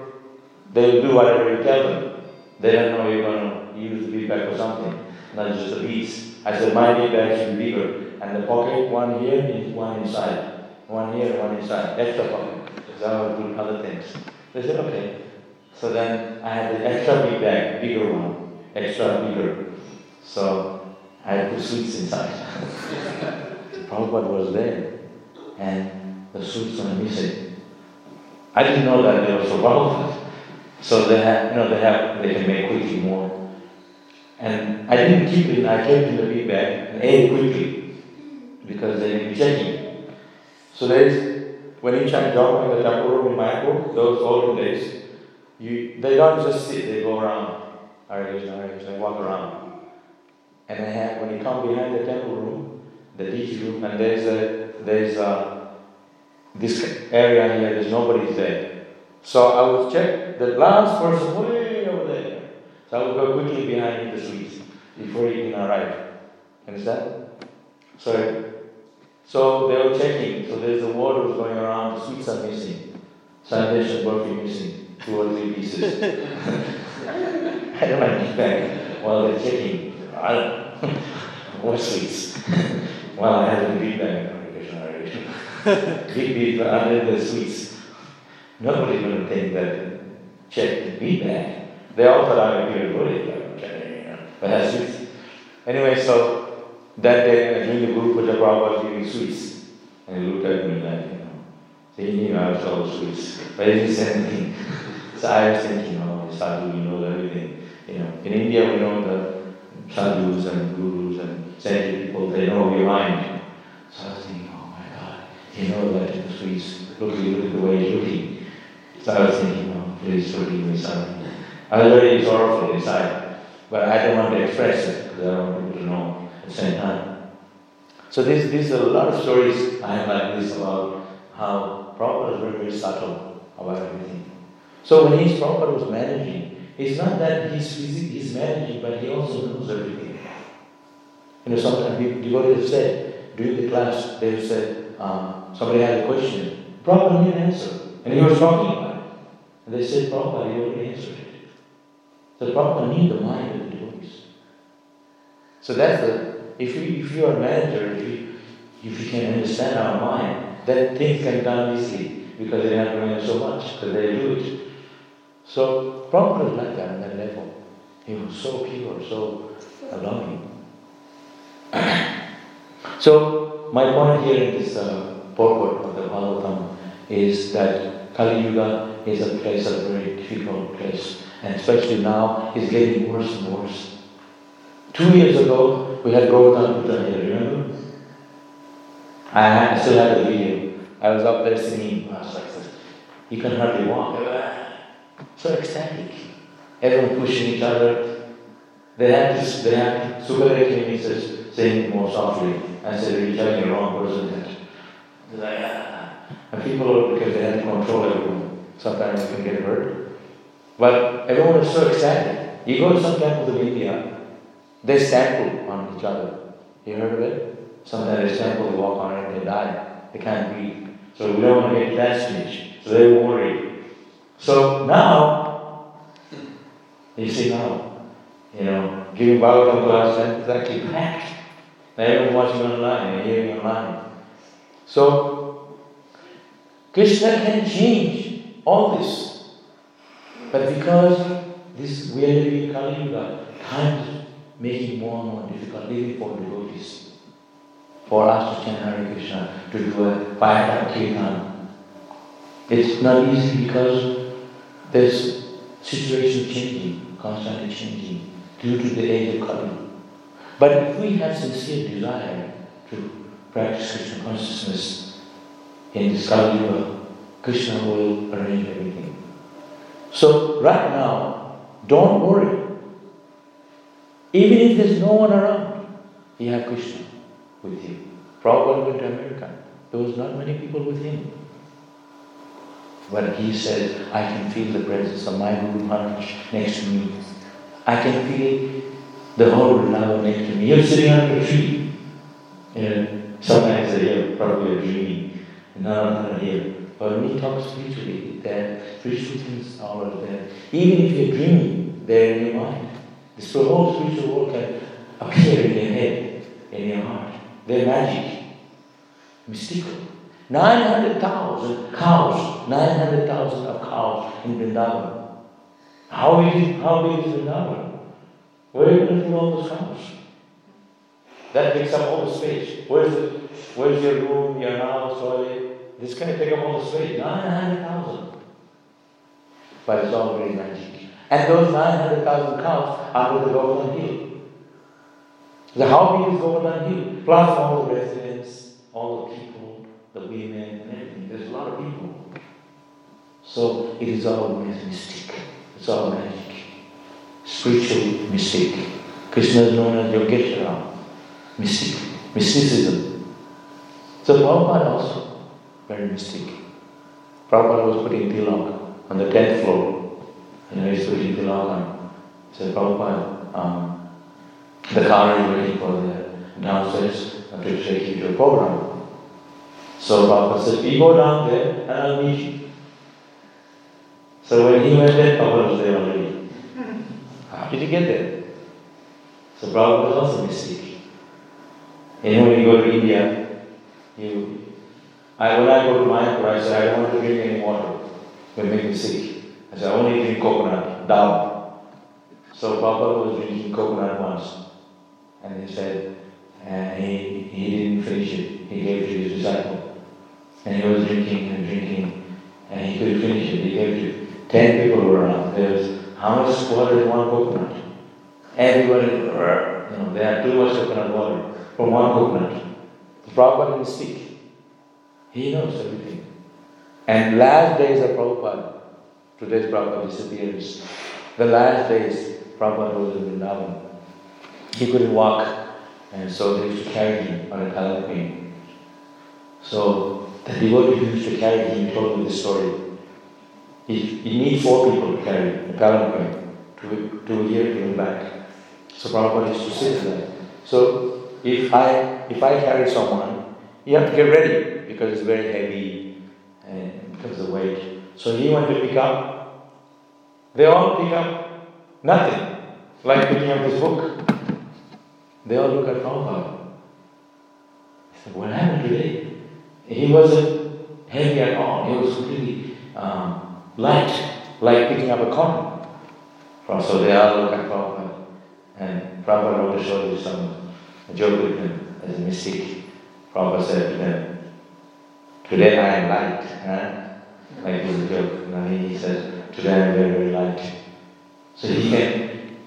they'll do whatever you tell them. They don't know you're going to use the bead for something, not just a piece. I said, my should be bigger. And the pocket, one here, one inside. One here, one inside. Extra pocket. Because I would do other things. They said, okay. So then I had the extra bag, bigger one, extra bigger. So I had put sweets inside. [laughs] The Prabhupada was there, and the sweets were missing. I didn't know that they were so powerful. So they have, you know, they have, they can make quickly more. And I didn't keep it, I kept the big bag and ate quickly because they need checking. So there's, when you check job in the temple room in Mayapur, those olden days, you, they don't just sit, they go around. Hare Krishna, Hare Krishna, they walk around. And they have, when you come behind the temple room, the teach room, and there's a, there's a, this area here, there's nobody there. So I would check the last person way over there. So I would go quickly behind the sweets before he can arrive. Understand? So, so they were checking. So there's the water was going around, the sweets are missing. And burfi missing two or three pieces. [laughs] I don't like back while they're checking. I don't [laughs] more sweets. [laughs] while I have a bead bag big beat the sweets. Nobody's would to think that check the be bag. They all thought I be a good but uh, has sweets. Anyway, so that day during the Guru, Puja Prabhupada was giving sweets. And he looked at me like, you know, so he knew I was all sweets. But he didn't say anything. So I was thinking, oh, sadhu, you know everything. You know, in India we know the sadhus and gurus and sage people, they know your mind. So I was thinking, oh my God, he knows that in the Swedes. Look, look at the way he's looking. So I was thinking, oh, please forgive me, son. I was very sorrowful inside, but I don't want to express it because I don't want people to know at the same time. So there's, there's a lot of stories I have like this about how Prabhupada is very, very subtle about everything. So when he's Prabhupada was managing, it's not that he's, he's managing, but he also knows everything. You know, sometimes devotees have said, during the class, they have said, um, somebody had a question, Prabhupada didn't answer. And he was talking about. And they said, Prabhupada, you already answered it. So Prabhupada knew the mind of the devotees. So that's the, if you, if you are a manager, if you, if you can understand our mind, then things can be done easily because they have manage so much, because they do it. So Prabhupada was like that on that level. He was so pure, so loving. [clears throat] so my point here in this uh, purport of the Bhagavatam is that Kali Yuga is a place, a very difficult place. And especially now, it's getting worse and worse. Two years ago, we had Govardhan Puja here, remember? I still have the video. I was up there singing. I was like, you can hardly walk. So ecstatic. Everyone pushing each other. They had this, they had Sukadeva ministers saying more softly. I said, you're telling the wrong person that. Like, ah. And people, because they had to control everyone, sometimes they can get hurt. But everyone is so excited. You go to some temples in India, they sample on each other. You heard of it? Sometimes there's temple, they walk on it, they die. They can't breathe. So we don't want to get that stage. So they worry. So now, you see now, you know, giving Bhagavatam class is actually packed. Now everyone's watching online and hearing online. So, Krishna can change all this. But because this we are living in Kali Yuga, time is making more and more difficult, even for devotees. For us to chant Hare Krishna, to do a fire kirtan. It's not easy because this situation changing, constantly changing, due to the age of Kali. But if we have sincere desire to practice Krishna consciousness in this Kali Krishna will arrange everything. So right now, don't worry. Even if there's no one around, you have Krishna with you. Prabhupada went to America. There was not many people with him. But he said, I can feel the presence of my Guru Maharaj next to me. I can feel the whole Vrindavan next to me. You're sitting under a tree. You know, sometimes they hear probably a dreaming. No, not. But when we talk spiritually, that spiritual things are there. Even if you're dreaming, they're in your mind. This whole spiritual world can appear in your head, in your heart. They're magic, mystical. 900,000 cows, 900,000 of cows in Vrindavan. How big, how big is Vrindavan? Where are you going to put all those cows? That takes up all the space. Where's, the, where's your room, your house, toilet? This can take up all the space. 900,000. But it's all very magic. And those 900,000 cows are with the Govardhan Hill. So how big is Govardhan Hill? Plus all the residents, all the people, the women, and everything. There's a lot of people. So it is all mystic. It's all magic. Spiritual mystic. Krishna is known as Yogeshwara mystic, mysticism. So Prabhupada also very mystic. Prabhupada was putting tilak on the tenth floor. You know, he's putting tilak on. So Prabhupada, um, the car is waiting for the downstairs to take you to a program. So Prabhupada said, you go down there and I'll meet you. So when he went there, Prabhupada was there already. How did he get there? So Prabhupada was also mystic. And when you go to India, you, I, when I go to Mayapur, I say, I don't want to drink any water. Will make me sick. I said, I only drink coconut, dal. So Papa was drinking coconut once. And he said, and he, he didn't finish it. He gave it to his disciple. And he was drinking and drinking, and he couldn't finish it. He gave it to ten people around. There was, how much water in one coconut? Everybody, you know, they had too much coconut water from one coconut. Prabhupada can speak. He knows everything. And last days of Prabhupada, today's Prabhupada disappears. The last days, Prabhupada was in Vrindavan. He couldn't walk, and so they used to carry him on a palanquin. So the devotee who used to carry him told me this story. You, you need four people to carry a palanquin to, to to him back. So Prabhupada used to sit there. So if I if I carry someone, you have to get ready because it's very heavy and because of the weight. So he went to pick up. They all pick up nothing, like picking up this book. They all look at Prabhupada. I said, what happened today? He wasn't heavy at all. He was completely um, light, like picking up a cotton. So they all look at Prabhupada. And Prabhupada to show you some joke with them as mystic. Prabhupada said to them, Today I am light. Huh? Like a joke. Now he says, Today I am very, very light. So he can,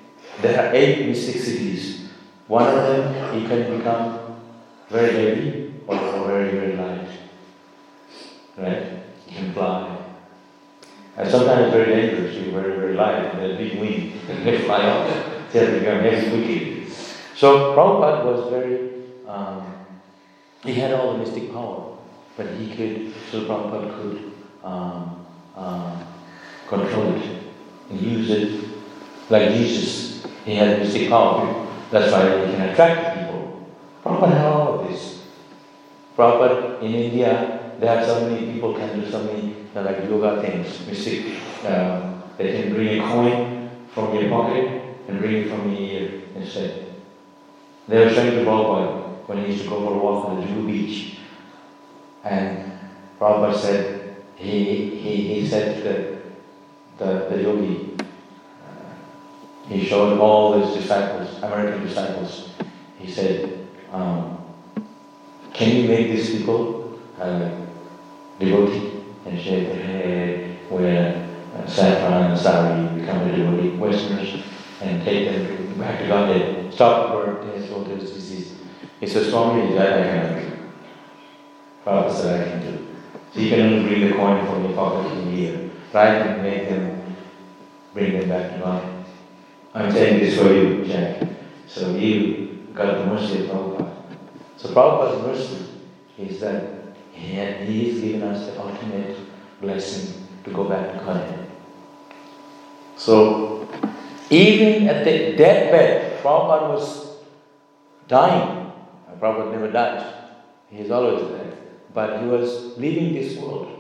there are eight mystic siddhis. One of them, he can become very heavy or, very, very light. Right? He can fly. And sometimes very dangerous be very, very light. There's a big wind. And [laughs] they fly off. They become heavy wicked. So Prabhupada was very, um, he had all the mystic power, but he could, so Prabhupada could um, uh, control it and use it like Jesus. He had mystic power. That's why he can attract people. Prabhupada had all of this. Prabhupada in India, there are so many people can do so many uh, like yoga things, mystic. Uh, they can bring a coin from your pocket and bring it from your ear and say, They were showing to Prabhupada when he used to go for a walk on the Juhu beach. And Prabhupada said, he, he, he said to the, the, the yogi, uh, he showed all his disciples, American disciples, he said, um, can you make these people uh, devotee and shave their hair, wear uh, saffron and sari, become a devotee, Westerners, and take them back to Godhead, stop the birth, death, old age, disease. He said, strongly that I cannot do. Prabhupada said I can do. So can only bring the coin from your pocket in here. Try to make them, bring them back to God. I'm saying this for you, Jack. So you got the mercy of Prabhupada. So Prabhupada's mercy is that he, he is given us the ultimate blessing to go back to God. So even at the deathbed, Prabhupada was dying. Prabhupada never died. He is always there. But he was leaving this world.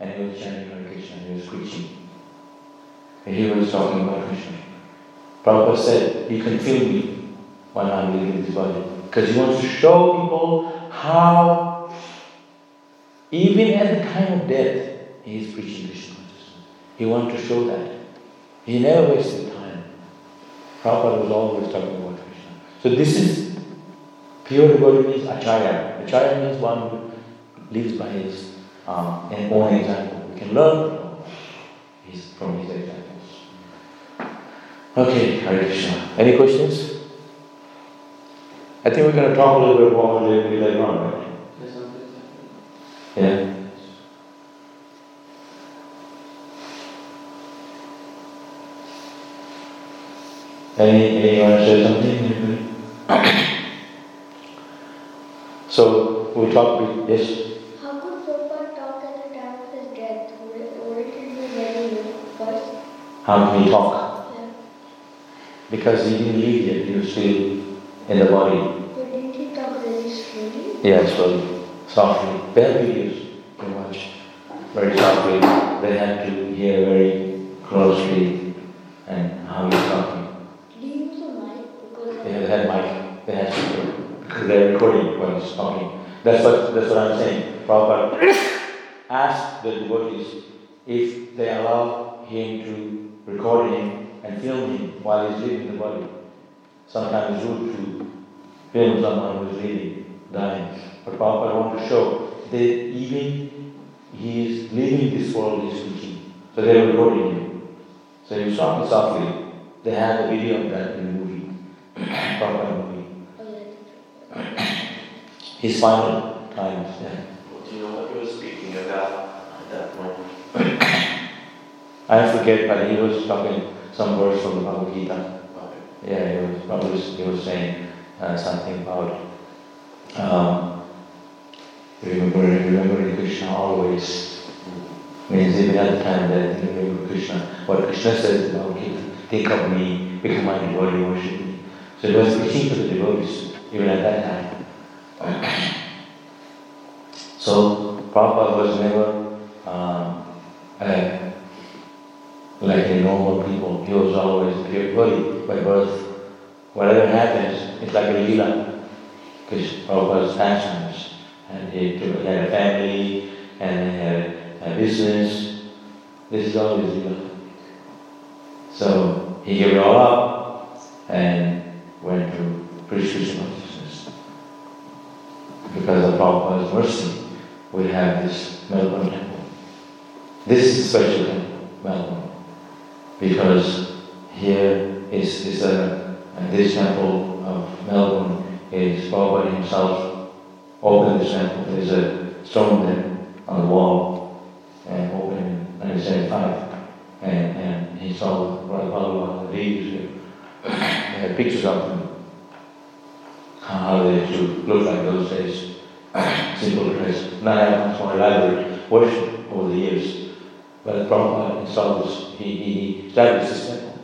And he was chanting Hare Krishna, he was preaching. And he was talking about Krishna. Prabhupada said, You can feel me when I'm leaving this body. Because he wants to show people how, even at the time of death, he is preaching Krishna consciousness. He wants to show that. He never wasted time. Prabhupada was always talking about Krishna. So this is pure devotee means acharya. Acharya means one who lives by his um, own example. We can learn from his, from his examples. Okay, Hare Krishna. Any questions? I think we're going to talk a little bit more later on, right? Yeah. Any, anyone want to say something? So we talk. With yes. How could Prabhupada talk at the time of his death? Would it, be very first? How can he talk? Yeah. Because he didn't leave yet. He was still in the body. But didn't he talk very slowly? Yeah, slowly, softly. Their videos to watch very softly. They had to hear very closely and how he's talking. Did he use a mic? Because They had, had mic, they had speaker, because they're talking. That's what, that's what I'm saying. Prabhupada [coughs] asked the devotees if they allow him to record him and film him while he's leaving the body. Sometimes it's rude to film someone who's leaving, dying. But Prabhupada wanted to show that even he is leaving this world, he's preaching. So they're recording him. So he was talking softly. They have a video of that in the movie, [coughs] Prabhupada movie. [coughs] His final times, yeah. Do you know what he was speaking about at that point? [coughs] I forget, but he was talking some verse from the Bhagavad Gita. Okay. Yeah, he was probably he was saying uh, something about um, remember remembering Krishna always. Means even at the time that remember Krishna, what Krishna says Bhagavad Gita, think of me, become my devotee, worship me. So it was preaching to the devotees, even at that time. So Prabhupada was never a, like a normal people. He was always a pure devotee by birth. Whatever happens, it's like a lila. Because Prabhupada's pastimes. And he had a family, and he had a business. This is all his lila. So he gave it all up and went to preach Krishna consciousness. Prabhupada's mercy, we have this Melbourne temple. This is special temple, Melbourne, because here is, is a, this temple of Melbourne is Prabhupada himself opened this temple. There's a stone there on the wall and opened in 1975. And, and he saw the leaders here. They had pictures of them, how they should look like those days [clears throat] simple dress, not have much more elaborate worship over the years. But Prabhupada uh, installed this, he, he, he established this temple.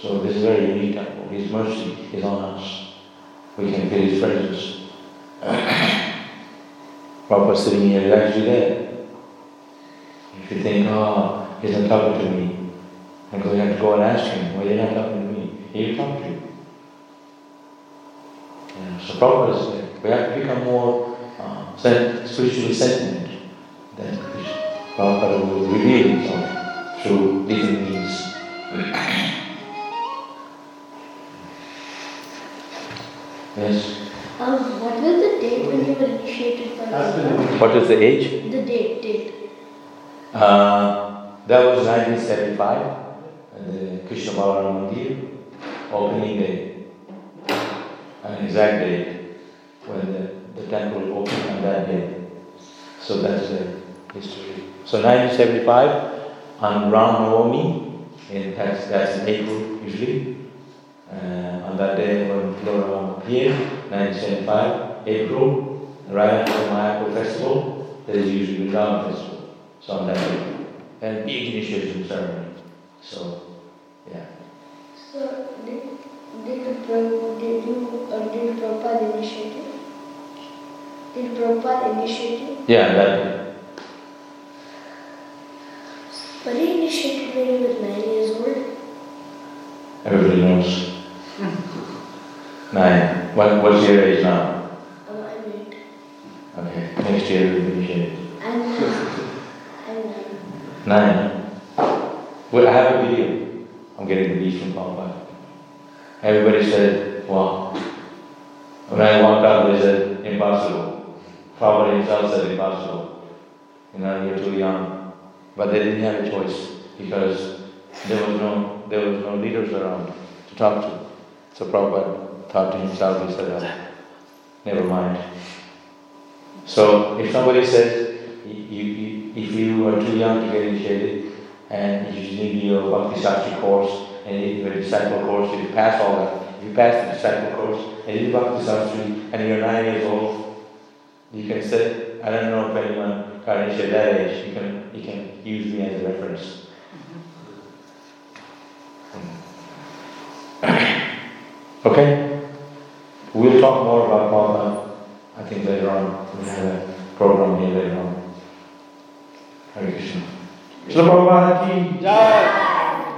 So this is very unique temple. His mercy is on us. We can feel His presence. [clears throat] Prabhupada sitting here is actually there. If you think, ah, oh, he's not talking to me, going to have to go and ask him, well, you're not talking to me. He'll talk to you. Yeah, so Prabhupada is there. We have to become more uh, spiritually sentient. Then Prabhupada will reveal himself through different means. yes. Um, what was the date when you were initiated for What was the age? The date, date. Uh, that was 1975, the Krishna Balaram Mandir opening day. An exact date when the, the temple opened on that day. So that's the history. So 1975 on Ram Navami, in that's, that's April usually. Uh, on that day when Lord appeared, 1975, April, right after Mayapur festival, there is usually the Ram festival. So on that day. And big initiation ceremony. So, yeah. So, did, did, did you, uh, did Prabhupada initiate it? Did Prabhupada initiate it? Yeah, that. But he initiated when he was nine years old. Everybody knows. Nine. What, what's your age now? Um, I'm eight. Okay, next year we'll it. I'm nine. I'm nine. Nine. Well, I have a video. I'm getting the beat from Papa. Everybody said, wow. When I walked out, they said, impossible. Papa himself said, impossible. You know, you're too young. But they didn't have a choice because there was no, there was no leaders around to talk to. So Prabhupada thought to himself, he said, oh, never mind. So if somebody says, you, you, if you are too young to get initiated, and you need your Bhakti Shastri course, and your disciple course, if you pass all that, if you pass the disciple course, and you do Bhakti Shastri, and you're nine years old, you can say, I don't know if anyone got at that age, you can, you can use me as a reference. Mm-hmm. Okay? We'll talk more about Prabhupada, I think later on. We have a program here later on. Hare Krishna. Shri Prabhupada ki jai.